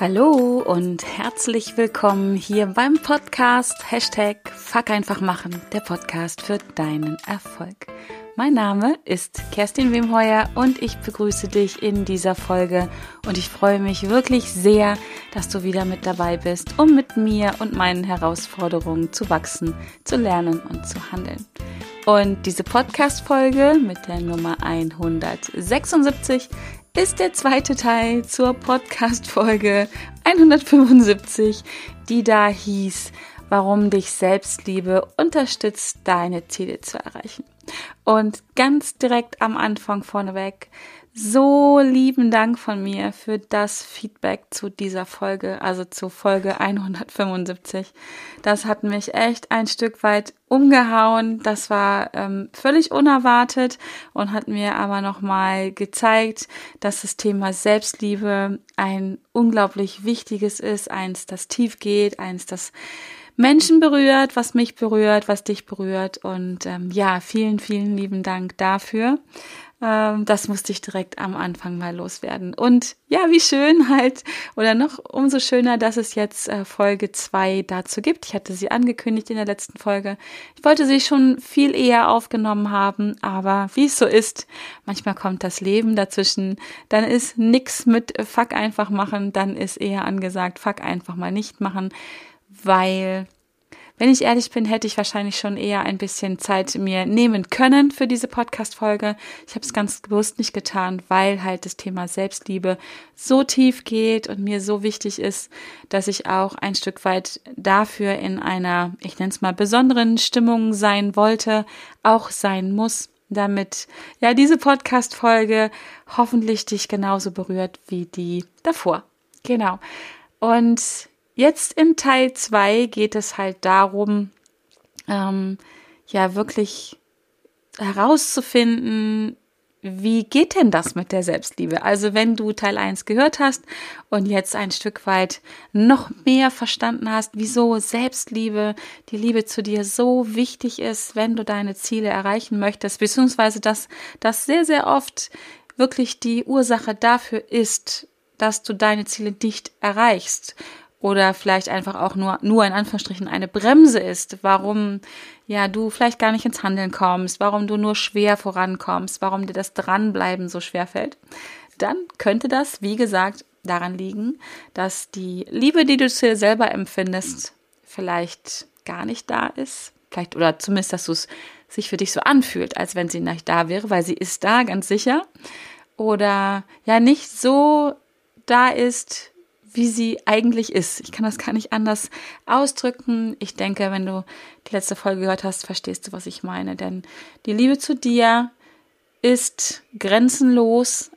Hallo und herzlich willkommen hier beim Podcast Hashtag Fuck einfach machen, der Podcast für deinen Erfolg. Mein Name ist Kerstin Wemheuer und ich begrüße dich in dieser Folge und ich freue mich wirklich sehr, dass du wieder mit dabei bist, um mit mir und meinen Herausforderungen zu wachsen, zu lernen und zu handeln. Und diese Podcast-Folge mit der Nummer 176 ist der zweite Teil zur Podcast-Folge 175, die da hieß, warum dich Selbstliebe unterstützt, deine Ziele zu erreichen. Und ganz direkt am Anfang vorneweg so lieben Dank von mir für das Feedback zu dieser Folge, also zu Folge 175. Das hat mich echt ein Stück weit umgehauen. Das war ähm, völlig unerwartet und hat mir aber nochmal gezeigt, dass das Thema Selbstliebe ein unglaublich wichtiges ist, eins, das tief geht, eins, das Menschen berührt, was mich berührt, was dich berührt. Und ähm, ja, vielen, vielen lieben Dank dafür. Ähm, das musste ich direkt am Anfang mal loswerden. Und ja, wie schön halt, oder noch umso schöner, dass es jetzt äh, Folge zwei dazu gibt. Ich hatte sie angekündigt in der letzten Folge. Ich wollte sie schon viel eher aufgenommen haben, aber wie es so ist, manchmal kommt das Leben dazwischen. Dann ist nix mit Fuck einfach machen, dann ist eher angesagt, Fuck einfach mal nicht machen, weil wenn ich ehrlich bin, hätte ich wahrscheinlich schon eher ein bisschen Zeit mir nehmen können für diese Podcast-Folge. Ich habe es ganz bewusst nicht getan, weil halt das Thema Selbstliebe so tief geht und mir so wichtig ist, dass ich auch ein Stück weit dafür in einer, ich nenne es mal, besonderen Stimmung sein wollte, auch sein muss damit ja diese Podcast Folge hoffentlich dich genauso berührt wie die davor. Genau. Und Jetzt in Teil 2 geht es halt darum, ähm, ja, wirklich herauszufinden, wie geht denn das mit der Selbstliebe? Also wenn du Teil 1 gehört hast und jetzt ein Stück weit noch mehr verstanden hast, wieso Selbstliebe, die Liebe zu dir so wichtig ist, wenn du deine Ziele erreichen möchtest, beziehungsweise dass das sehr, sehr oft wirklich die Ursache dafür ist, dass du deine Ziele nicht erreichst oder vielleicht einfach auch nur, nur in Anführungsstrichen eine Bremse ist, warum ja du vielleicht gar nicht ins Handeln kommst, warum du nur schwer vorankommst, warum dir das Dranbleiben so schwer fällt, dann könnte das, wie gesagt, daran liegen, dass die Liebe, die du zu dir selber empfindest, vielleicht gar nicht da ist. Vielleicht, oder zumindest, dass du es sich für dich so anfühlt, als wenn sie nicht da wäre, weil sie ist da, ganz sicher. Oder ja, nicht so da ist, wie sie eigentlich ist. Ich kann das gar nicht anders ausdrücken. Ich denke, wenn du die letzte Folge gehört hast, verstehst du, was ich meine. Denn die Liebe zu dir ist grenzenlos,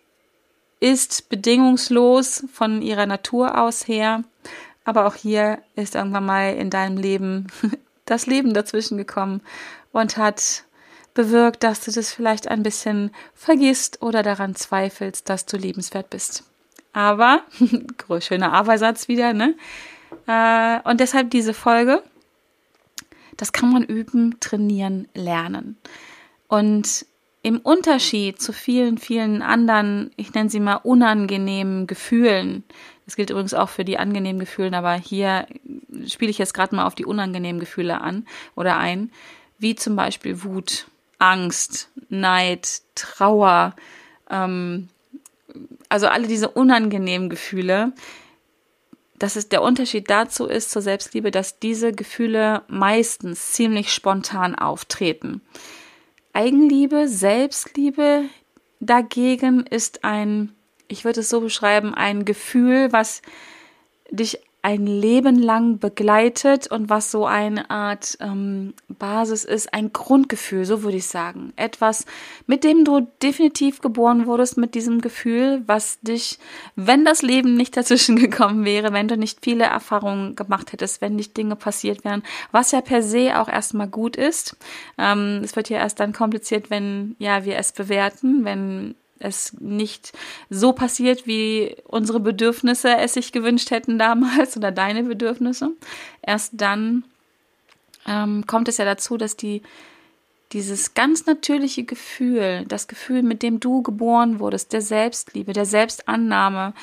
ist bedingungslos von ihrer Natur aus her. Aber auch hier ist irgendwann mal in deinem Leben das Leben dazwischen gekommen und hat bewirkt, dass du das vielleicht ein bisschen vergisst oder daran zweifelst, dass du liebenswert bist. Aber, schöner Abersatz wieder, ne? Äh, und deshalb diese Folge. Das kann man üben, trainieren, lernen. Und im Unterschied zu vielen, vielen anderen, ich nenne sie mal unangenehmen Gefühlen, das gilt übrigens auch für die angenehmen Gefühle, aber hier spiele ich jetzt gerade mal auf die unangenehmen Gefühle an oder ein, wie zum Beispiel Wut, Angst, Neid, Trauer, ähm, also alle diese unangenehmen Gefühle, dass es der Unterschied dazu ist zur Selbstliebe, dass diese Gefühle meistens ziemlich spontan auftreten. Eigenliebe, Selbstliebe dagegen ist ein, ich würde es so beschreiben, ein Gefühl, was dich ein Leben lang begleitet und was so eine Art ähm, Basis ist, ein Grundgefühl, so würde ich sagen. Etwas, mit dem du definitiv geboren wurdest, mit diesem Gefühl, was dich, wenn das Leben nicht dazwischen gekommen wäre, wenn du nicht viele Erfahrungen gemacht hättest, wenn nicht Dinge passiert wären, was ja per se auch erstmal gut ist. Ähm, es wird ja erst dann kompliziert, wenn ja wir es bewerten, wenn es nicht so passiert, wie unsere Bedürfnisse es sich gewünscht hätten damals oder deine Bedürfnisse. Erst dann ähm, kommt es ja dazu, dass die dieses ganz natürliche Gefühl, das Gefühl, mit dem du geboren wurdest, der Selbstliebe, der Selbstannahme,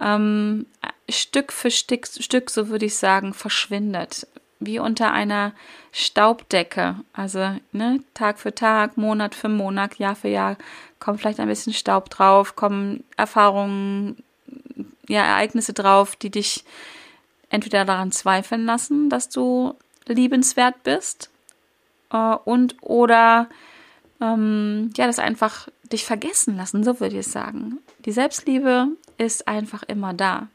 ähm, Stück für Stück, Stück, so würde ich sagen, verschwindet. Wie unter einer Staubdecke. Also ne, Tag für Tag, Monat für Monat, Jahr für Jahr kommt vielleicht ein bisschen Staub drauf, kommen Erfahrungen, ja, Ereignisse drauf, die dich entweder daran zweifeln lassen, dass du liebenswert bist äh, und oder ähm, ja, das einfach dich vergessen lassen, so würde ich sagen. Die Selbstliebe ist einfach immer da.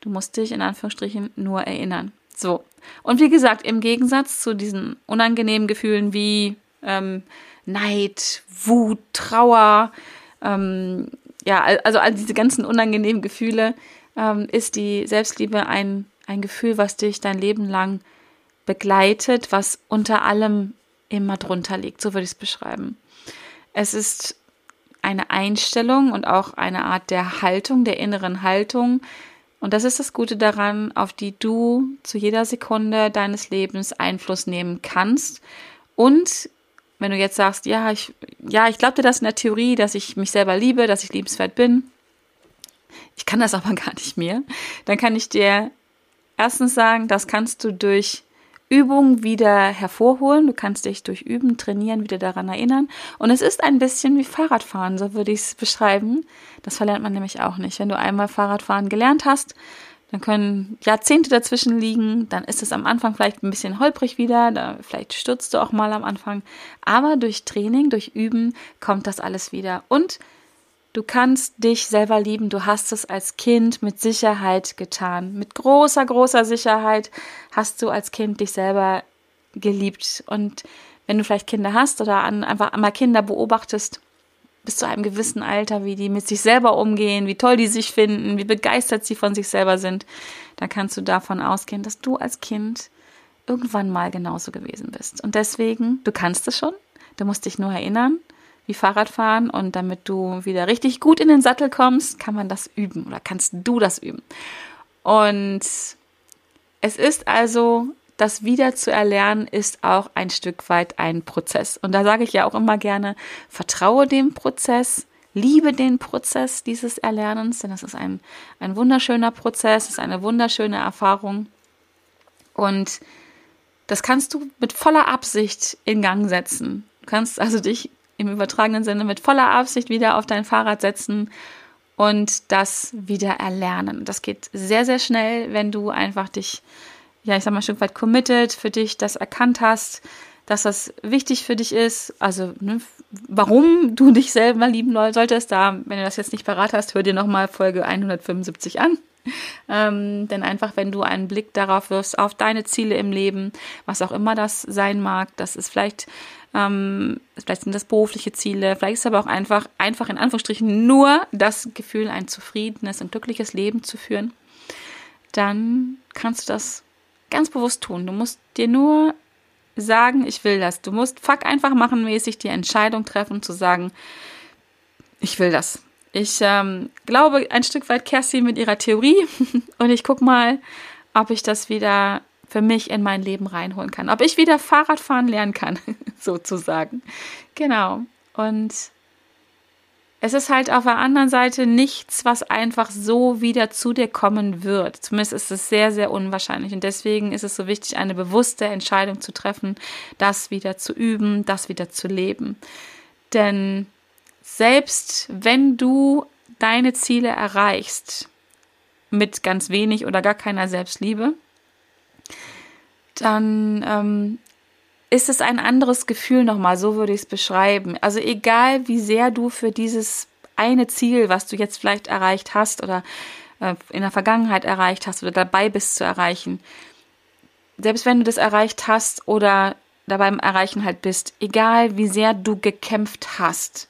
Du musst dich in Anführungsstrichen nur erinnern. So. Und wie gesagt, im Gegensatz zu diesen unangenehmen Gefühlen wie ähm, Neid, Wut, Trauer, ähm, ja, also all diese ganzen unangenehmen Gefühle, ähm, ist die Selbstliebe ein, ein Gefühl, was dich dein Leben lang begleitet, was unter allem immer drunter liegt. So würde ich es beschreiben. Es ist eine Einstellung und auch eine Art der Haltung, der inneren Haltung. Und das ist das Gute daran, auf die du zu jeder Sekunde deines Lebens Einfluss nehmen kannst. Und wenn du jetzt sagst, ja, ich, ja, ich glaube dir das in der Theorie, dass ich mich selber liebe, dass ich liebenswert bin, ich kann das aber gar nicht mehr, dann kann ich dir erstens sagen, das kannst du durch Übung wieder hervorholen. Du kannst dich durch Üben, Trainieren wieder daran erinnern. Und es ist ein bisschen wie Fahrradfahren, so würde ich es beschreiben. Das verlernt man nämlich auch nicht. Wenn du einmal Fahrradfahren gelernt hast, dann können Jahrzehnte dazwischen liegen, dann ist es am Anfang vielleicht ein bisschen holprig wieder, da vielleicht stürzt du auch mal am Anfang, aber durch Training, durch Üben kommt das alles wieder und Du kannst dich selber lieben. Du hast es als Kind mit Sicherheit getan. Mit großer, großer Sicherheit hast du als Kind dich selber geliebt. Und wenn du vielleicht Kinder hast oder an, einfach einmal Kinder beobachtest, bis zu einem gewissen Alter, wie die mit sich selber umgehen, wie toll die sich finden, wie begeistert sie von sich selber sind, dann kannst du davon ausgehen, dass du als Kind irgendwann mal genauso gewesen bist. Und deswegen, du kannst es schon, du musst dich nur erinnern wie Fahrradfahren und damit du wieder richtig gut in den Sattel kommst, kann man das üben oder kannst du das üben. Und es ist also, das wieder zu erlernen, ist auch ein Stück weit ein Prozess. Und da sage ich ja auch immer gerne, vertraue dem Prozess, liebe den Prozess dieses Erlernens, denn das ist ein, ein wunderschöner Prozess, ist eine wunderschöne Erfahrung. Und das kannst du mit voller Absicht in Gang setzen. Du kannst also dich im übertragenen Sinne mit voller Absicht wieder auf dein Fahrrad setzen und das wieder erlernen. Das geht sehr, sehr schnell, wenn du einfach dich, ja, ich sag mal, ein Stück weit committed für dich das erkannt hast, dass das wichtig für dich ist. Also, ne, warum du dich selber lieben solltest, da, wenn du das jetzt nicht parat hast, hör dir nochmal Folge 175 an. Ähm, denn einfach, wenn du einen Blick darauf wirfst, auf deine Ziele im Leben, was auch immer das sein mag, das ist vielleicht ähm, vielleicht sind das berufliche Ziele, vielleicht ist aber auch einfach, einfach in Anführungsstrichen nur das Gefühl, ein zufriedenes und glückliches Leben zu führen. Dann kannst du das ganz bewusst tun. Du musst dir nur sagen, ich will das. Du musst fuck einfach machen mäßig die Entscheidung treffen, zu sagen, ich will das. Ich ähm, glaube ein Stück weit Kerstin mit ihrer Theorie und ich guck mal, ob ich das wieder für mich in mein Leben reinholen kann. Ob ich wieder Fahrradfahren lernen kann, sozusagen. Genau. Und es ist halt auf der anderen Seite nichts, was einfach so wieder zu dir kommen wird. Zumindest ist es sehr, sehr unwahrscheinlich. Und deswegen ist es so wichtig, eine bewusste Entscheidung zu treffen, das wieder zu üben, das wieder zu leben. Denn selbst wenn du deine Ziele erreichst, mit ganz wenig oder gar keiner Selbstliebe, dann ähm, ist es ein anderes Gefühl nochmal, so würde ich es beschreiben. Also egal, wie sehr du für dieses eine Ziel, was du jetzt vielleicht erreicht hast oder äh, in der Vergangenheit erreicht hast oder dabei bist zu erreichen, selbst wenn du das erreicht hast oder dabei im Erreichen halt bist, egal wie sehr du gekämpft hast,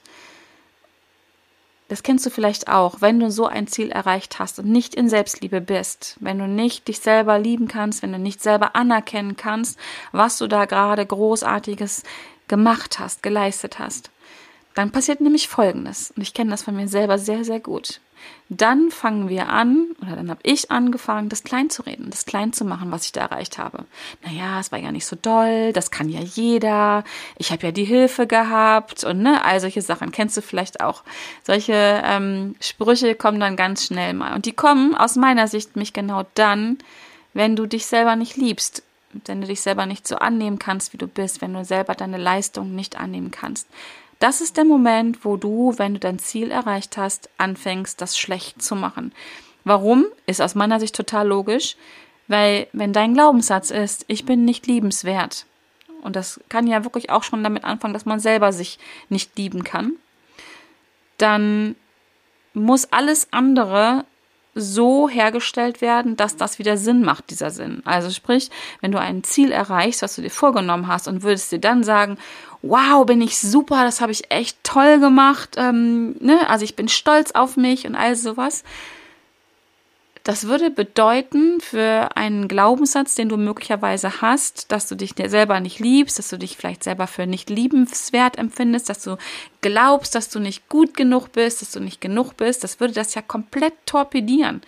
das kennst du vielleicht auch, wenn du so ein Ziel erreicht hast und nicht in Selbstliebe bist, wenn du nicht dich selber lieben kannst, wenn du nicht selber anerkennen kannst, was du da gerade großartiges gemacht hast, geleistet hast, dann passiert nämlich Folgendes. Und ich kenne das von mir selber sehr, sehr gut. Dann fangen wir an, oder dann habe ich angefangen, das klein zu reden, das klein zu machen, was ich da erreicht habe. Naja, es war ja nicht so doll, das kann ja jeder, ich habe ja die Hilfe gehabt und ne, all solche Sachen kennst du vielleicht auch. Solche ähm, Sprüche kommen dann ganz schnell mal. Und die kommen aus meiner Sicht mich genau dann, wenn du dich selber nicht liebst, wenn du dich selber nicht so annehmen kannst, wie du bist, wenn du selber deine Leistung nicht annehmen kannst. Das ist der Moment, wo du, wenn du dein Ziel erreicht hast, anfängst, das schlecht zu machen. Warum? Ist aus meiner Sicht total logisch, weil wenn dein Glaubenssatz ist, ich bin nicht liebenswert, und das kann ja wirklich auch schon damit anfangen, dass man selber sich nicht lieben kann, dann muss alles andere so hergestellt werden, dass das wieder Sinn macht, dieser Sinn. Also sprich, wenn du ein Ziel erreichst, was du dir vorgenommen hast und würdest dir dann sagen, wow, bin ich super, das habe ich echt toll gemacht, ähm, ne? also ich bin stolz auf mich und all sowas. Das würde bedeuten für einen Glaubenssatz, den du möglicherweise hast, dass du dich selber nicht liebst, dass du dich vielleicht selber für nicht liebenswert empfindest, dass du glaubst, dass du nicht gut genug bist, dass du nicht genug bist. Das würde das ja komplett torpedieren.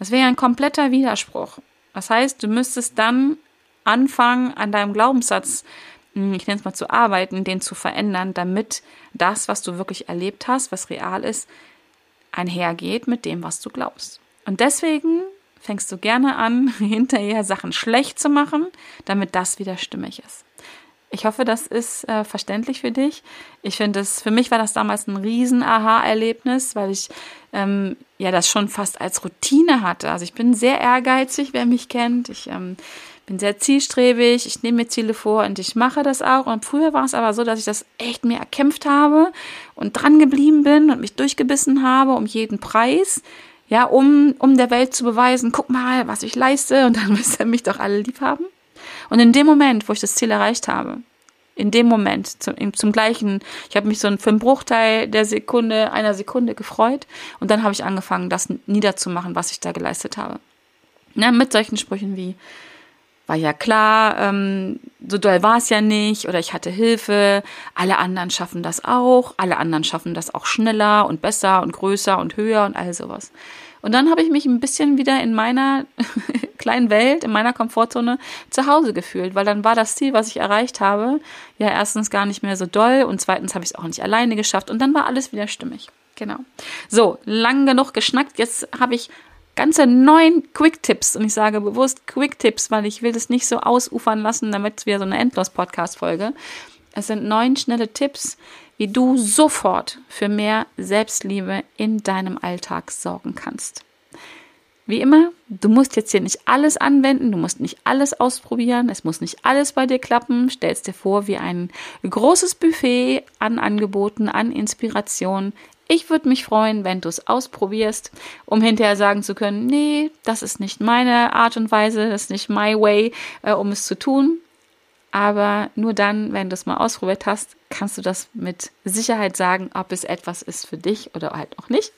Das wäre ja ein kompletter Widerspruch. Das heißt, du müsstest dann anfangen, an deinem Glaubenssatz ich nenne es mal zu arbeiten, den zu verändern, damit das, was du wirklich erlebt hast, was real ist, einhergeht mit dem, was du glaubst. Und deswegen fängst du gerne an, hinterher Sachen schlecht zu machen, damit das wieder stimmig ist. Ich hoffe, das ist äh, verständlich für dich. Ich finde es, für mich war das damals ein riesen Aha-Erlebnis, weil ich ähm, ja das schon fast als Routine hatte. Also ich bin sehr ehrgeizig, wer mich kennt. Ich ähm, bin sehr zielstrebig, ich nehme mir Ziele vor und ich mache das auch. Und früher war es aber so, dass ich das echt mir erkämpft habe und dran geblieben bin und mich durchgebissen habe um jeden Preis. Ja, um, um der Welt zu beweisen, guck mal, was ich leiste und dann müsst ihr mich doch alle lieb haben. Und in dem Moment, wo ich das Ziel erreicht habe, in dem Moment, zum, zum gleichen, ich habe mich so für einen Bruchteil der Sekunde, einer Sekunde gefreut und dann habe ich angefangen, das niederzumachen, was ich da geleistet habe. Ja, mit solchen Sprüchen wie, war ja klar, ähm, so doll war es ja nicht oder ich hatte Hilfe, alle anderen schaffen das auch, alle anderen schaffen das auch schneller und besser und größer und höher und all sowas. Und dann habe ich mich ein bisschen wieder in meiner kleinen Welt, in meiner Komfortzone zu Hause gefühlt, weil dann war das Ziel, was ich erreicht habe, ja erstens gar nicht mehr so doll und zweitens habe ich es auch nicht alleine geschafft und dann war alles wieder stimmig. Genau. So, lang genug geschnackt. Jetzt habe ich ganze neun Quick-Tipps. Und ich sage bewusst Quick-Tipps, weil ich will das nicht so ausufern lassen, damit wir so eine Endlos-Podcast-Folge. Es sind neun schnelle Tipps, wie du sofort für mehr Selbstliebe in deinem Alltag sorgen kannst. Wie immer, du musst jetzt hier nicht alles anwenden, du musst nicht alles ausprobieren, es muss nicht alles bei dir klappen. Stellst dir vor wie ein großes Buffet an Angeboten, an Inspiration. Ich würde mich freuen, wenn du es ausprobierst, um hinterher sagen zu können, nee, das ist nicht meine Art und Weise, das ist nicht my way, äh, um es zu tun. Aber nur dann, wenn du es mal ausprobiert hast, kannst du das mit Sicherheit sagen, ob es etwas ist für dich oder halt auch nicht.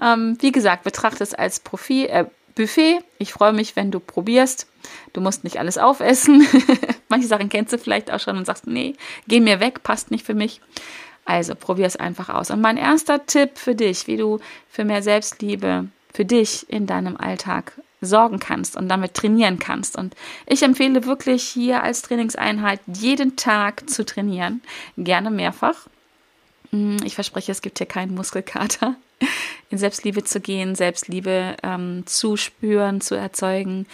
Ähm, wie gesagt, betrachte es als Profil, äh, Buffet. Ich freue mich, wenn du probierst. Du musst nicht alles aufessen. Manche Sachen kennst du vielleicht auch schon und sagst, nee, geh mir weg, passt nicht für mich. Also probier es einfach aus. Und mein erster Tipp für dich, wie du für mehr Selbstliebe für dich in deinem Alltag sorgen kannst und damit trainieren kannst. Und ich empfehle wirklich hier als Trainingseinheit jeden Tag zu trainieren, gerne mehrfach. Hm, ich verspreche, es gibt hier keinen Muskelkater. In Selbstliebe zu gehen, Selbstliebe ähm, zu spüren, zu erzeugen,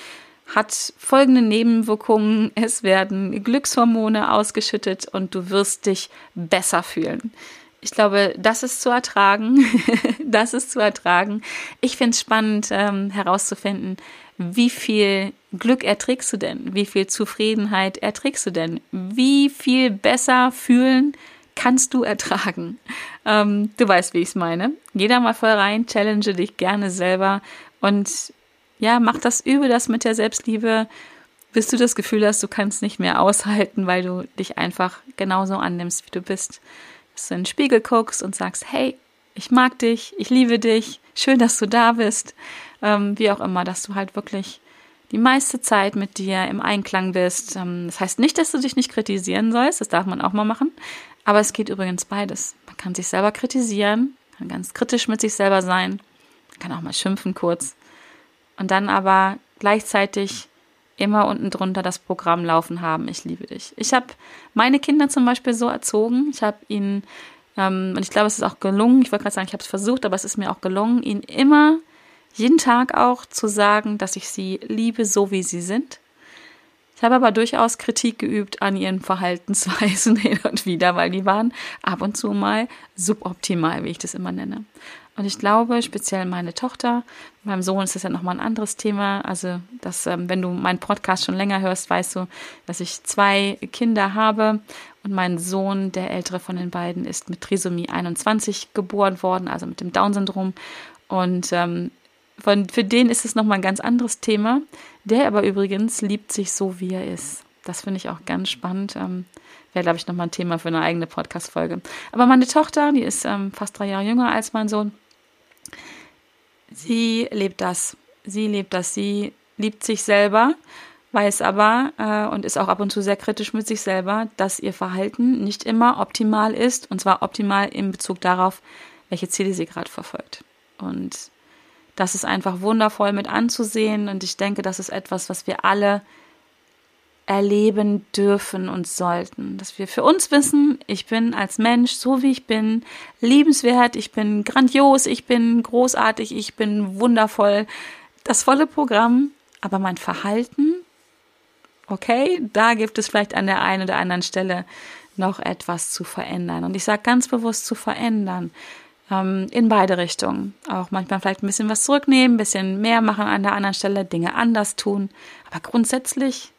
hat folgende Nebenwirkungen. Es werden Glückshormone ausgeschüttet und du wirst dich besser fühlen. Ich glaube, das ist zu ertragen. das ist zu ertragen. Ich finde es spannend ähm, herauszufinden, wie viel Glück erträgst du denn? Wie viel Zufriedenheit erträgst du denn? Wie viel besser fühlen kannst du ertragen? Ähm, du weißt, wie ich es meine. Geh da mal voll rein, challenge dich gerne selber und ja, mach das, übe das mit der Selbstliebe, bis du das Gefühl hast, du kannst nicht mehr aushalten, weil du dich einfach genauso annimmst, wie du bist. Dass du in den Spiegel guckst und sagst, hey, ich mag dich, ich liebe dich, schön, dass du da bist. Ähm, wie auch immer, dass du halt wirklich die meiste Zeit mit dir im Einklang bist. Ähm, das heißt nicht, dass du dich nicht kritisieren sollst, das darf man auch mal machen. Aber es geht übrigens beides. Man kann sich selber kritisieren, kann ganz kritisch mit sich selber sein kann auch mal schimpfen kurz. Und dann aber gleichzeitig immer unten drunter das Programm laufen haben, ich liebe dich. Ich habe meine Kinder zum Beispiel so erzogen, ich habe ihnen, ähm, und ich glaube, es ist auch gelungen, ich wollte gerade sagen, ich habe es versucht, aber es ist mir auch gelungen, ihnen immer, jeden Tag auch zu sagen, dass ich sie liebe, so wie sie sind. Ich habe aber durchaus Kritik geübt an ihren Verhaltensweisen hin und wieder, weil die waren ab und zu mal suboptimal, wie ich das immer nenne. Und ich glaube, speziell meine Tochter, meinem Sohn ist das ja nochmal ein anderes Thema. Also, dass, ähm, wenn du meinen Podcast schon länger hörst, weißt du, dass ich zwei Kinder habe. Und mein Sohn, der ältere von den beiden, ist mit Trisomie 21 geboren worden, also mit dem Down-Syndrom. Und ähm, von, für den ist es nochmal ein ganz anderes Thema. Der aber übrigens liebt sich so, wie er ist. Das finde ich auch ganz spannend. Ähm, Wäre, glaube ich, nochmal ein Thema für eine eigene Podcast-Folge. Aber meine Tochter, die ist ähm, fast drei Jahre jünger als mein Sohn, sie lebt das. Sie lebt das. Sie liebt sich selber, weiß aber äh, und ist auch ab und zu sehr kritisch mit sich selber, dass ihr Verhalten nicht immer optimal ist. Und zwar optimal in Bezug darauf, welche Ziele sie gerade verfolgt. Und das ist einfach wundervoll mit anzusehen. Und ich denke, das ist etwas, was wir alle erleben dürfen und sollten. Dass wir für uns wissen, ich bin als Mensch so wie ich bin, liebenswert, ich bin grandios, ich bin großartig, ich bin wundervoll. Das volle Programm, aber mein Verhalten, okay, da gibt es vielleicht an der einen oder anderen Stelle noch etwas zu verändern. Und ich sage ganz bewusst zu verändern. Ähm, in beide Richtungen. Auch manchmal vielleicht ein bisschen was zurücknehmen, ein bisschen mehr machen an der anderen Stelle, Dinge anders tun. Aber grundsätzlich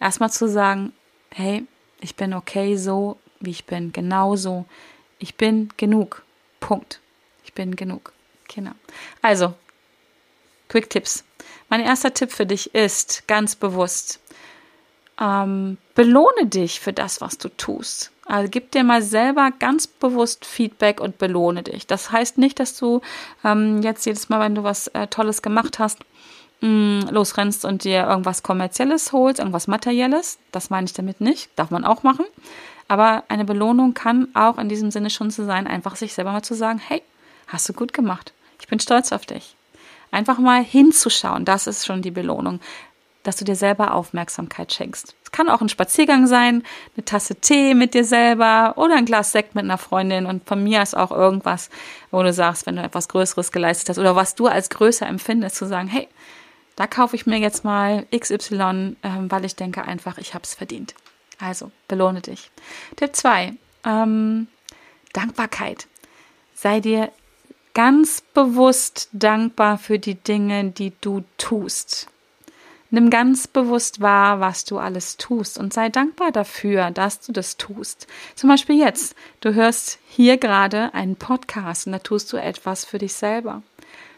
Erstmal zu sagen, hey, ich bin okay so, wie ich bin, genauso. Ich bin genug. Punkt. Ich bin genug. Genau. Also, Quick Tipps. Mein erster Tipp für dich ist ganz bewusst, ähm, belohne dich für das, was du tust. Also gib dir mal selber ganz bewusst Feedback und belohne dich. Das heißt nicht, dass du ähm, jetzt jedes Mal, wenn du was äh, Tolles gemacht hast, mh, mm, losrennst und dir irgendwas Kommerzielles holst, irgendwas Materielles. Das meine ich damit nicht. Darf man auch machen. Aber eine Belohnung kann auch in diesem Sinne schon zu sein, einfach sich selber mal zu sagen, hey, hast du gut gemacht. Ich bin stolz auf dich. Einfach mal hinzuschauen, das ist schon die Belohnung, dass du dir selber Aufmerksamkeit schenkst. Es kann auch ein Spaziergang sein, eine Tasse Tee mit dir selber oder ein Glas Sekt mit einer Freundin und von mir ist auch irgendwas, wo du sagst, wenn du etwas Größeres geleistet hast oder was du als größer empfindest, zu sagen, hey, da kaufe ich mir jetzt mal XY, ähm, weil ich denke einfach, ich habe es verdient. Also, belohne dich. Tipp 2. Ähm, Dankbarkeit. Sei dir ganz bewusst dankbar für die Dinge, die du tust. Nimm ganz bewusst wahr, was du alles tust und sei dankbar dafür, dass du das tust. Zum Beispiel jetzt, du hörst hier gerade einen Podcast und da tust du etwas für dich selber.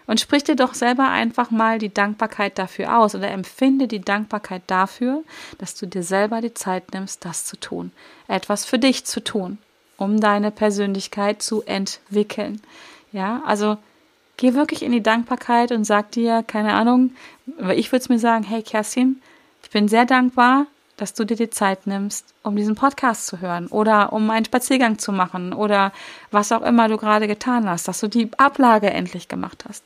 Und sprich dir doch selber einfach mal die Dankbarkeit dafür aus oder empfinde die Dankbarkeit dafür, dass du dir selber die Zeit nimmst, das zu tun. Etwas für dich zu tun, um deine Persönlichkeit zu entwickeln. Ja, also geh wirklich in die Dankbarkeit und sag dir, keine Ahnung, ich würde es mir sagen, hey Kerstin, ich bin sehr dankbar, dass du dir die Zeit nimmst, um diesen Podcast zu hören oder um einen Spaziergang zu machen oder was auch immer du gerade getan hast, dass du die Ablage endlich gemacht hast.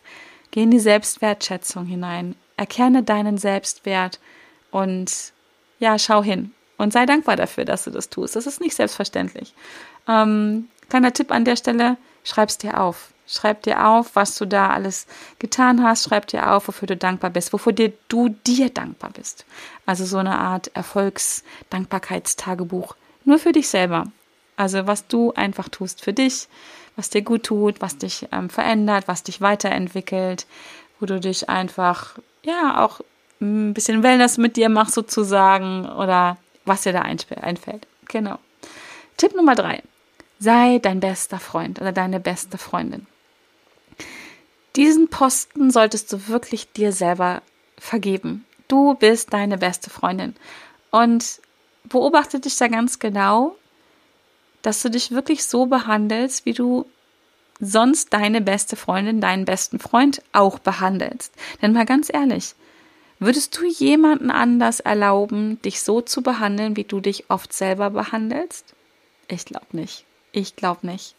Geh in die Selbstwertschätzung hinein, erkenne deinen Selbstwert und ja, schau hin und sei dankbar dafür, dass du das tust. Das ist nicht selbstverständlich. Ähm, kleiner Tipp an der Stelle, schreib's dir auf. Schreib dir auf, was du da alles getan hast. Schreib dir auf, wofür du dankbar bist, wofür dir, du dir dankbar bist. Also so eine Art Erfolgsdankbarkeitstagebuch. Nur für dich selber. Also was du einfach tust für dich, was dir gut tut, was dich ähm, verändert, was dich weiterentwickelt, wo du dich einfach, ja, auch ein bisschen Wellness mit dir machst sozusagen oder was dir da einfällt. Genau. Tipp Nummer drei. Sei dein bester Freund oder deine beste Freundin. Diesen Posten solltest du wirklich dir selber vergeben. Du bist deine beste Freundin. Und beobachte dich da ganz genau, dass du dich wirklich so behandelst, wie du sonst deine beste Freundin, deinen besten Freund auch behandelst. Denn mal ganz ehrlich, würdest du jemanden anders erlauben, dich so zu behandeln, wie du dich oft selber behandelst? Ich glaube nicht. Ich glaube nicht.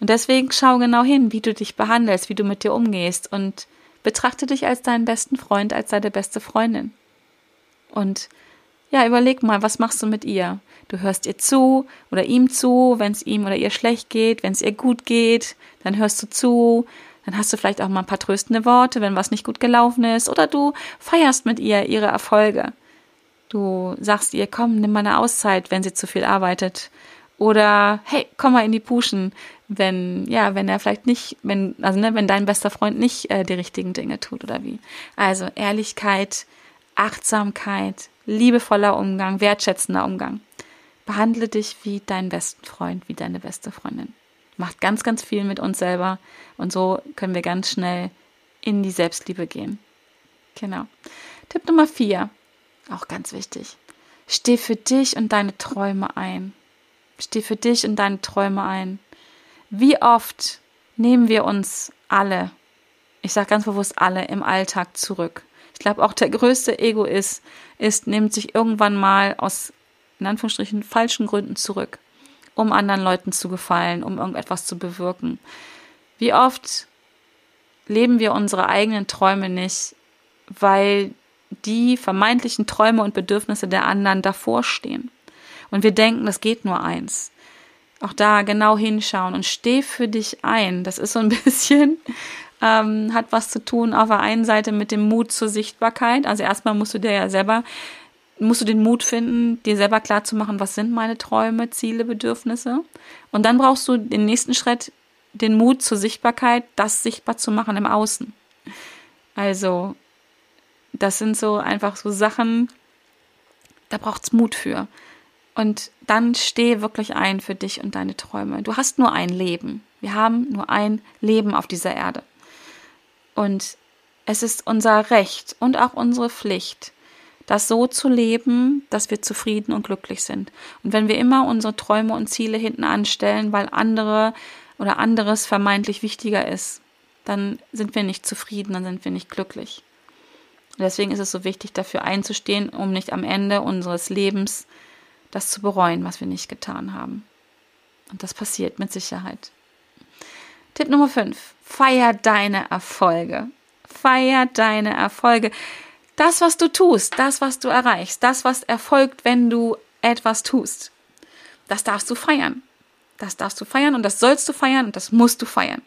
Und deswegen schau genau hin, wie du dich behandelst, wie du mit dir umgehst und betrachte dich als deinen besten Freund, als deine beste Freundin. Und ja, überleg mal, was machst du mit ihr? Du hörst ihr zu oder ihm zu, wenn es ihm oder ihr schlecht geht, wenn es ihr gut geht, dann hörst du zu, dann hast du vielleicht auch mal ein paar tröstende Worte, wenn was nicht gut gelaufen ist, oder du feierst mit ihr ihre Erfolge. Du sagst ihr, komm, nimm mal eine Auszeit, wenn sie zu viel arbeitet. Oder hey, komm mal in die Puschen, wenn, ja, wenn er vielleicht nicht, wenn, also ne, wenn dein bester Freund nicht äh, die richtigen Dinge tut oder wie. Also Ehrlichkeit, Achtsamkeit, liebevoller Umgang, wertschätzender Umgang. Behandle dich wie deinen besten Freund, wie deine beste Freundin. Macht ganz, ganz viel mit uns selber und so können wir ganz schnell in die Selbstliebe gehen. Genau. Tipp Nummer vier, auch ganz wichtig. Steh für dich und deine Träume ein. Steh für dich und deine Träume ein. Wie oft nehmen wir uns alle, ich sage ganz bewusst alle, im Alltag zurück? Ich glaube, auch der größte Egoist ist, nimmt sich irgendwann mal aus, in Anführungsstrichen, falschen Gründen zurück, um anderen Leuten zu gefallen, um irgendetwas zu bewirken. Wie oft leben wir unsere eigenen Träume nicht, weil die vermeintlichen Träume und Bedürfnisse der anderen davor stehen? Und wir denken, das geht nur eins. Auch da genau hinschauen und steh für dich ein. Das ist so ein bisschen, ähm, hat was zu tun auf der einen Seite mit dem Mut zur Sichtbarkeit. Also erstmal musst du dir ja selber, musst du den Mut finden, dir selber klar zu machen, was sind meine Träume, Ziele, Bedürfnisse. Und dann brauchst du den nächsten Schritt, den Mut zur Sichtbarkeit, das sichtbar zu machen im Außen. Also, das sind so einfach so Sachen, da braucht's Mut für. Und dann steh wirklich ein für dich und deine Träume. Du hast nur ein Leben. Wir haben nur ein Leben auf dieser Erde. Und es ist unser Recht und auch unsere Pflicht, das so zu leben, dass wir zufrieden und glücklich sind. Und wenn wir immer unsere Träume und Ziele hinten anstellen, weil andere oder anderes vermeintlich wichtiger ist, dann sind wir nicht zufrieden, dann sind wir nicht glücklich. Und deswegen ist es so wichtig, dafür einzustehen, um nicht am Ende unseres Lebens das zu bereuen, was wir nicht getan haben. Und das passiert mit Sicherheit. Tipp Nummer 5. Feier deine Erfolge. Feier deine Erfolge. Das, was du tust, das, was du erreichst, das, was erfolgt, wenn du etwas tust, das darfst du feiern. Das darfst du feiern und das sollst du feiern und das musst du feiern.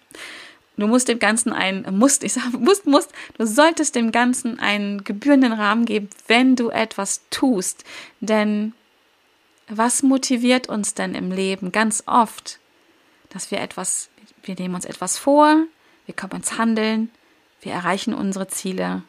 Du musst dem Ganzen einen, musst, ich sage, musst, musst, du solltest dem Ganzen einen gebührenden Rahmen geben, wenn du etwas tust. Denn was motiviert uns denn im Leben ganz oft, dass wir etwas, wir nehmen uns etwas vor, wir kommen ins Handeln, wir erreichen unsere Ziele.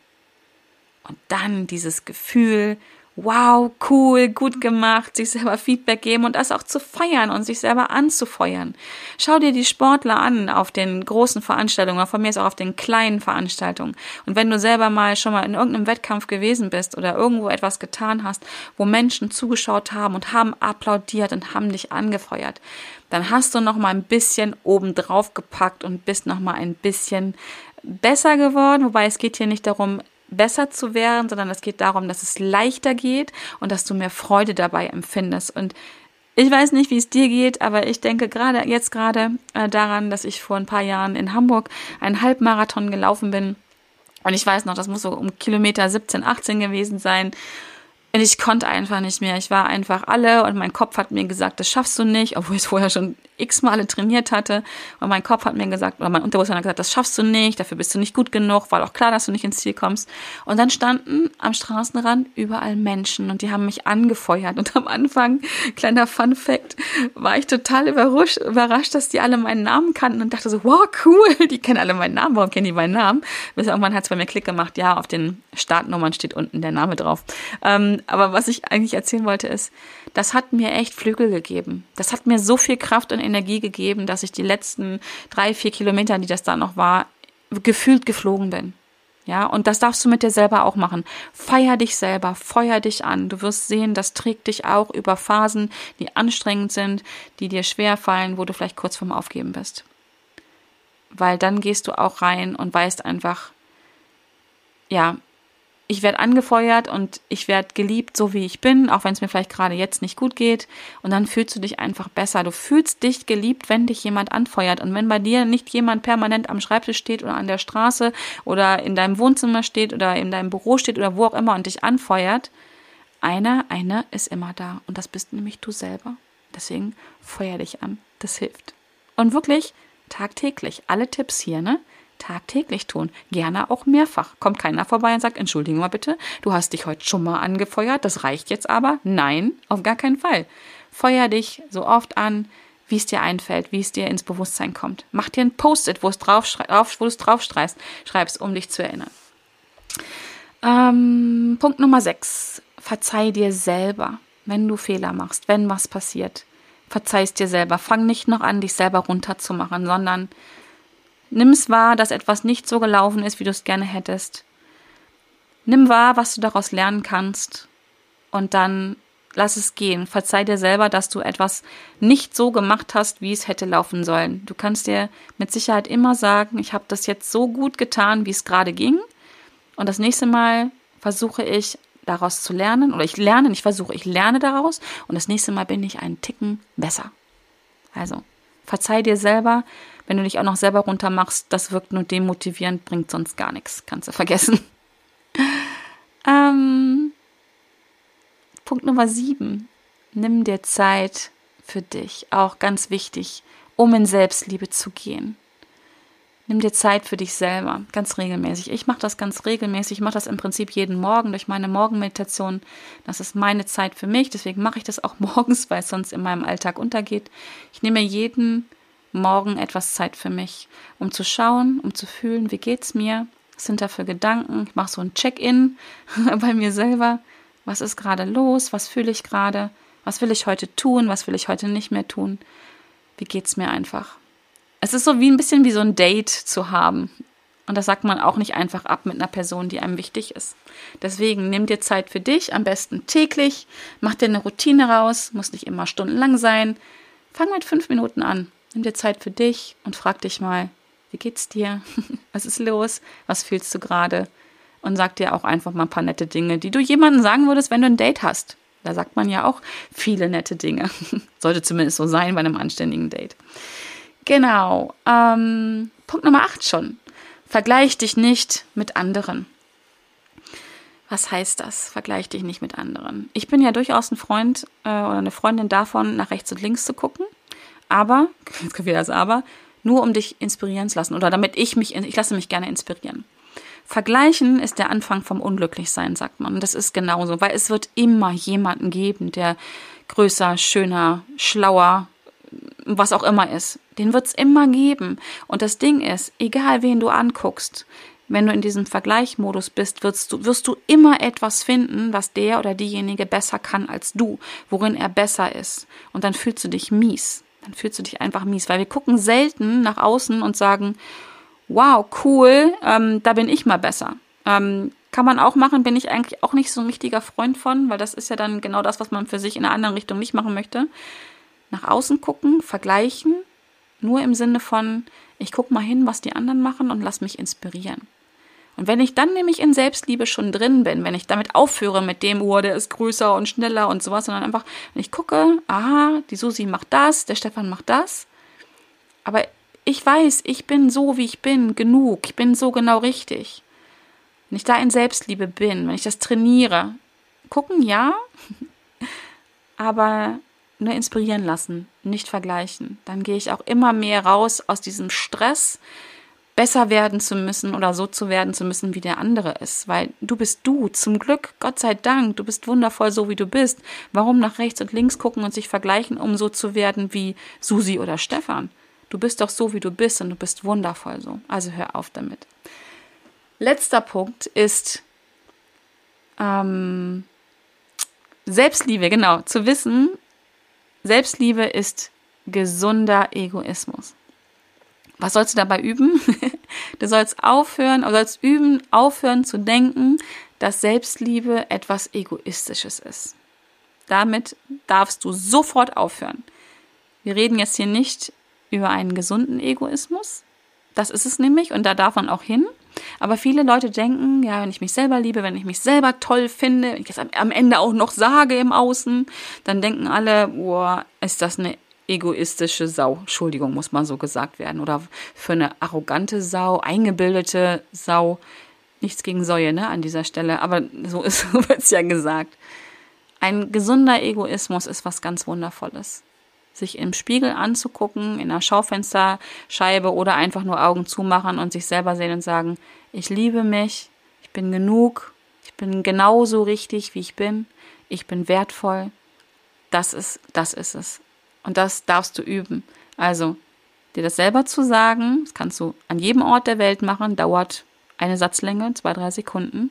Und dann dieses Gefühl, wow, cool, gut gemacht, sich selber Feedback geben und das auch zu feiern und sich selber anzufeuern. Schau dir die Sportler an auf den großen Veranstaltungen, von mir ist auch auf den kleinen Veranstaltungen. Und wenn du selber mal schon mal in irgendeinem Wettkampf gewesen bist oder irgendwo etwas getan hast, wo Menschen zugeschaut haben und haben applaudiert und haben dich angefeuert, dann hast du noch mal ein bisschen oben drauf gepackt und bist noch mal ein bisschen besser geworden, wobei es geht hier nicht darum, besser zu werden, sondern es geht darum, dass es leichter geht und dass du mehr Freude dabei empfindest. Und ich weiß nicht, wie es dir geht, aber ich denke gerade jetzt gerade äh, daran, dass ich vor ein paar Jahren in Hamburg einen Halbmarathon gelaufen bin. Und ich weiß noch, das muss so um Kilometer 17, 18 gewesen sein. Und ich konnte einfach nicht mehr. Ich war einfach alle und mein Kopf hat mir gesagt, das schaffst du nicht, obwohl ich es vorher schon x Male trainiert hatte. Und mein Kopf hat mir gesagt, oder mein Unterbewusstsein hat gesagt, das schaffst du nicht, dafür bist du nicht gut genug, weil auch klar, dass du nicht ins Ziel kommst. Und dann standen am Straßenrand überall Menschen und die haben mich angefeuert. Und am Anfang, kleiner Fun Fact, war ich total überrascht, überrascht, dass die alle meinen Namen kannten und dachte so, wow, cool, die kennen alle meinen Namen, warum kennen die meinen Namen? Bis irgendwann hat es bei mir Klick gemacht, ja, auf den Startnummern steht unten der Name drauf. Ähm, aber was ich eigentlich erzählen wollte ist, das hat mir echt Flügel gegeben. Das hat mir so viel Kraft und Energie gegeben, dass ich die letzten drei, vier Kilometer, die das da noch war, gefühlt geflogen bin. Ja, und das darfst du mit dir selber auch machen. Feier dich selber, feuer dich an. Du wirst sehen, das trägt dich auch über Phasen, die anstrengend sind, die dir schwer fallen, wo du vielleicht kurz vorm Aufgeben bist. Weil dann gehst du auch rein und weißt einfach, ja, ich werde angefeuert und ich werde geliebt, so wie ich bin, auch wenn es mir vielleicht gerade jetzt nicht gut geht. Und dann fühlst du dich einfach besser. Du fühlst dich geliebt, wenn dich jemand anfeuert. Und wenn bei dir nicht jemand permanent am Schreibtisch steht oder an der Straße oder in deinem Wohnzimmer steht oder in deinem Büro steht oder wo auch immer und dich anfeuert, einer, einer ist immer da. Und das bist nämlich du selber. Deswegen feuer dich an. Das hilft. Und wirklich tagtäglich. Alle Tipps hier, ne? Tagtäglich tun. Gerne auch mehrfach. Kommt keiner vorbei und sagt, entschuldige mal bitte, du hast dich heute schon mal angefeuert, das reicht jetzt aber. Nein, auf gar keinen Fall. Feuer dich so oft an, wie es dir einfällt, wie es dir ins Bewusstsein kommt. Mach dir ein Post-it, wo, drauf, wo du es draufschreibst, schreibst, um dich zu erinnern. Ähm, Punkt Nummer 6. Verzeih dir selber, wenn du Fehler machst, wenn was passiert. Verzeih es dir selber. Fang nicht noch an, dich selber runterzumachen, sondern Nimm es wahr, dass etwas nicht so gelaufen ist, wie du es gerne hättest. Nimm wahr, was du daraus lernen kannst. Und dann lass es gehen. Verzeih dir selber, dass du etwas nicht so gemacht hast, wie es hätte laufen sollen. Du kannst dir mit Sicherheit immer sagen, ich habe das jetzt so gut getan, wie es gerade ging. Und das nächste Mal versuche ich daraus zu lernen. Oder ich lerne, nicht versuche, ich lerne daraus. Und das nächste Mal bin ich einen Ticken besser. Also, verzeih dir selber, wenn du dich auch noch selber runtermachst, das wirkt nur demotivierend, bringt sonst gar nichts. Kannst du vergessen. ähm, Punkt Nummer sieben. Nimm dir Zeit für dich. Auch ganz wichtig, um in Selbstliebe zu gehen. Nimm dir Zeit für dich selber, ganz regelmäßig. Ich mache das ganz regelmäßig. Ich mache das im Prinzip jeden Morgen durch meine Morgenmeditation. Das ist meine Zeit für mich. Deswegen mache ich das auch morgens, weil es sonst in meinem Alltag untergeht. Ich nehme jeden morgen etwas Zeit für mich, um zu schauen, um zu fühlen, wie geht's mir? Was sind da für Gedanken? Ich mache so ein Check-in bei mir selber. Was ist gerade los? Was fühle ich gerade? Was will ich heute tun? Was will ich heute nicht mehr tun? Wie geht's mir einfach? Es ist so wie ein bisschen wie so ein Date zu haben. Und das sagt man auch nicht einfach ab mit einer Person, die einem wichtig ist. Deswegen nimm dir Zeit für dich, am besten täglich, mach dir eine Routine raus, muss nicht immer stundenlang sein. Fang mit fünf Minuten an. Nimm dir Zeit für dich und frag dich mal, wie geht's dir? Was ist los? Was fühlst du gerade? Und sag dir auch einfach mal ein paar nette Dinge, die du jemandem sagen würdest, wenn du ein Date hast. Da sagt man ja auch viele nette Dinge. Sollte zumindest so sein bei einem anständigen Date. Genau. Ähm, Punkt Nummer 8 schon. Vergleich dich nicht mit anderen. Was heißt das? Vergleich dich nicht mit anderen. Ich bin ja durchaus ein Freund äh, oder eine Freundin davon, nach rechts und links zu gucken aber, jetzt kommt wieder das Aber, nur um dich inspirieren zu lassen oder damit ich mich, ich lasse mich gerne inspirieren. Vergleichen ist der Anfang vom Unglücklichsein, sagt man. Und das ist genauso, weil es wird immer jemanden geben, der größer, schöner, schlauer, was auch immer ist. Den wird es immer geben. Und das Ding ist, egal wen du anguckst, wenn du in diesem Vergleichmodus bist, wirst du, wirst du immer etwas finden, was der oder diejenige besser kann als du, worin er besser ist. Und dann fühlst du dich mies dann fühlst du dich einfach mies, weil wir gucken selten nach außen und sagen, wow, cool, ähm, da bin ich mal besser. Ähm, kann man auch machen, bin ich eigentlich auch nicht so ein richtiger Freund von, weil das ist ja dann genau das, was man für sich in einer anderen Richtung nicht machen möchte. Nach außen gucken, vergleichen, nur im Sinne von, ich gucke mal hin, was die anderen machen und lass mich inspirieren. Und wenn ich dann nämlich in Selbstliebe schon drin bin, wenn ich damit aufhöre mit dem, oh, der ist größer und schneller und sowas, sondern einfach, wenn ich gucke, aha, die Susi macht das, der Stefan macht das, aber ich weiß, ich bin so, wie ich bin, genug, ich bin so genau richtig. Wenn ich da in Selbstliebe bin, wenn ich das trainiere, gucken, ja, aber nur inspirieren lassen, nicht vergleichen. Dann gehe ich auch immer mehr raus aus diesem Stress, besser werden zu müssen oder so zu werden zu müssen, wie der andere ist. Weil du bist du, zum Glück, Gott sei Dank, du bist wundervoll so, wie du bist. Warum nach rechts und links gucken und sich vergleichen, um so zu werden wie Susi oder Stefan? Du bist doch so, wie du bist und du bist wundervoll so. Also hör auf damit. Letzter Punkt ist ähm, Selbstliebe, genau. Zu wissen, Selbstliebe ist gesunder Egoismus. Was sollst du dabei üben? du sollst aufhören, du sollst üben, aufhören zu denken, dass Selbstliebe etwas Egoistisches ist. Damit darfst du sofort aufhören. Wir reden jetzt hier nicht über einen gesunden Egoismus. Das ist es nämlich und da darf man auch hin. Aber viele Leute denken, ja, wenn ich mich selber liebe, wenn ich mich selber toll finde, wenn ich es am Ende auch noch sage im Außen, dann denken alle, boah, ist das eine egoistische Sau. Entschuldigung, muss mal so gesagt werden. Oder für eine arrogante Sau, eingebildete Sau. Nichts gegen Säue, ne, an dieser Stelle. Aber so ist, so wird's ja gesagt. Ein gesunder Egoismus ist was ganz Wundervolles. Sich im Spiegel anzugucken, in einer Schaufensterscheibe oder einfach nur Augen zumachen und sich selber sehen und sagen, ich liebe mich, ich bin genug, ich bin genauso richtig, wie ich bin, ich bin wertvoll. Das ist, das ist es. Und das darfst du üben. Also, dir das selber zu sagen, das kannst du an jedem Ort der Welt machen, dauert eine Satzlänge, zwei, drei Sekunden.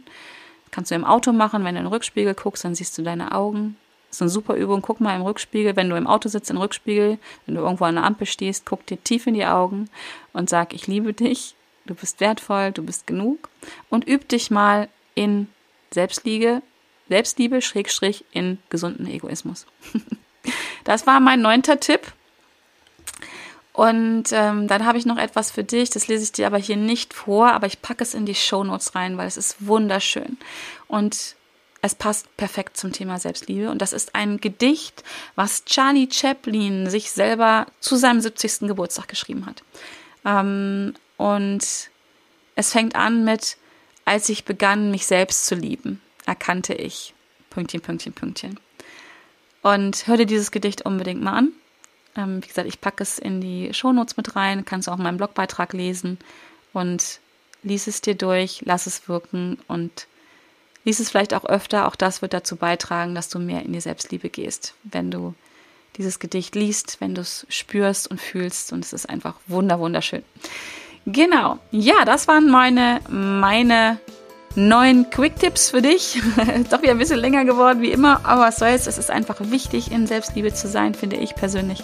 Das kannst du im Auto machen, wenn du in den Rückspiegel guckst, dann siehst du deine Augen. Das ist eine super Übung. Guck mal im Rückspiegel, wenn du im Auto sitzt, im Rückspiegel, wenn du irgendwo an der Ampel stehst, guck dir tief in die Augen und sag, ich liebe dich, du bist wertvoll, du bist genug. Und üb dich mal in Selbstliebe, Selbstliebe, Schrägstrich, in gesunden Egoismus. Das war mein neunter Tipp. Und ähm, dann habe ich noch etwas für dich, das lese ich dir aber hier nicht vor, aber ich packe es in die Show Notes rein, weil es ist wunderschön. Und es passt perfekt zum Thema Selbstliebe. Und das ist ein Gedicht, was Charlie Chaplin sich selber zu seinem 70. Geburtstag geschrieben hat. Ähm, und es fängt an mit, als ich begann, mich selbst zu lieben, erkannte ich. Pünktchen, Pünktchen, Pünktchen. Und hör dir dieses Gedicht unbedingt mal an. Ähm, wie gesagt, ich packe es in die Shownotes mit rein, kannst du auch meinen Blogbeitrag lesen und lies es dir durch, lass es wirken und lies es vielleicht auch öfter. Auch das wird dazu beitragen, dass du mehr in die Selbstliebe gehst, wenn du dieses Gedicht liest, wenn du es spürst und fühlst und es ist einfach wunder wunderschön. Genau, ja, das waren meine meine neun Quick-Tipps für dich. Doch wieder ein bisschen länger geworden wie immer, aber was soll's. Es ist einfach wichtig, in Selbstliebe zu sein, finde ich persönlich.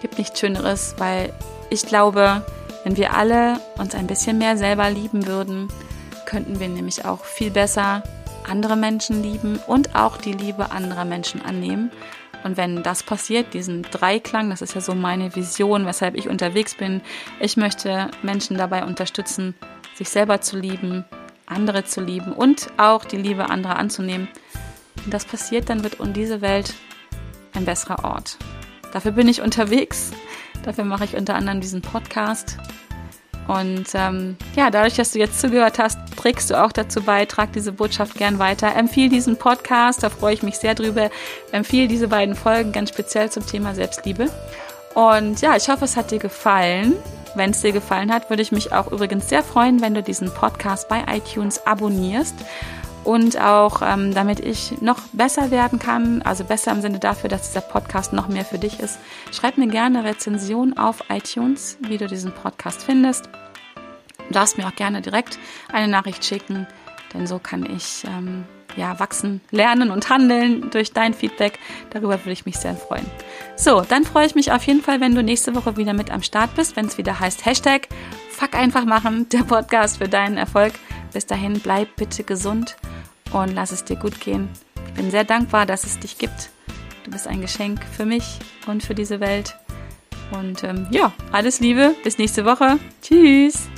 Gibt nichts Schöneres, weil ich glaube, wenn wir alle uns ein bisschen mehr selber lieben würden, könnten wir nämlich auch viel besser andere Menschen lieben und auch die Liebe anderer Menschen annehmen. Und wenn das passiert, diesen Dreiklang, das ist ja so meine Vision, weshalb ich unterwegs bin, ich möchte Menschen dabei unterstützen, sich selber zu lieben, andere zu lieben und auch die Liebe anderer anzunehmen. Wenn das passiert, dann wird diese Welt ein besserer Ort. Dafür bin ich unterwegs. Dafür mache ich unter anderem diesen Podcast. Und ähm, ja, dadurch, dass du jetzt zugehört hast, trägst du auch dazu bei, trag diese Botschaft gern weiter. Empfiehl diesen Podcast, da freue ich mich sehr drüber. Empfiehl diese beiden Folgen ganz speziell zum Thema Selbstliebe. Und ja, ich hoffe, es hat dir gefallen. Wenn es dir gefallen hat, würde ich mich auch übrigens sehr freuen, wenn du diesen Podcast bei iTunes abonnierst. Und auch ähm, damit ich noch besser werden kann, also besser im Sinne dafür, dass dieser Podcast noch mehr für dich ist, schreib mir gerne Rezension auf iTunes, wie du diesen Podcast findest. Du darfst mir auch gerne direkt eine Nachricht schicken, denn so kann ich ähm, ja, wachsen, lernen und handeln durch dein Feedback. Darüber würde ich mich sehr freuen. So, dann freue ich mich auf jeden Fall, wenn du nächste Woche wieder mit am Start bist, wenn es wieder heißt Hashtag Fuck einfach machen, der Podcast für deinen Erfolg. Bis dahin, bleib bitte gesund und lass es dir gut gehen. Ich bin sehr dankbar, dass es dich gibt. Du bist ein Geschenk für mich und für diese Welt. Und ähm, ja, alles Liebe, bis nächste Woche. Tschüss.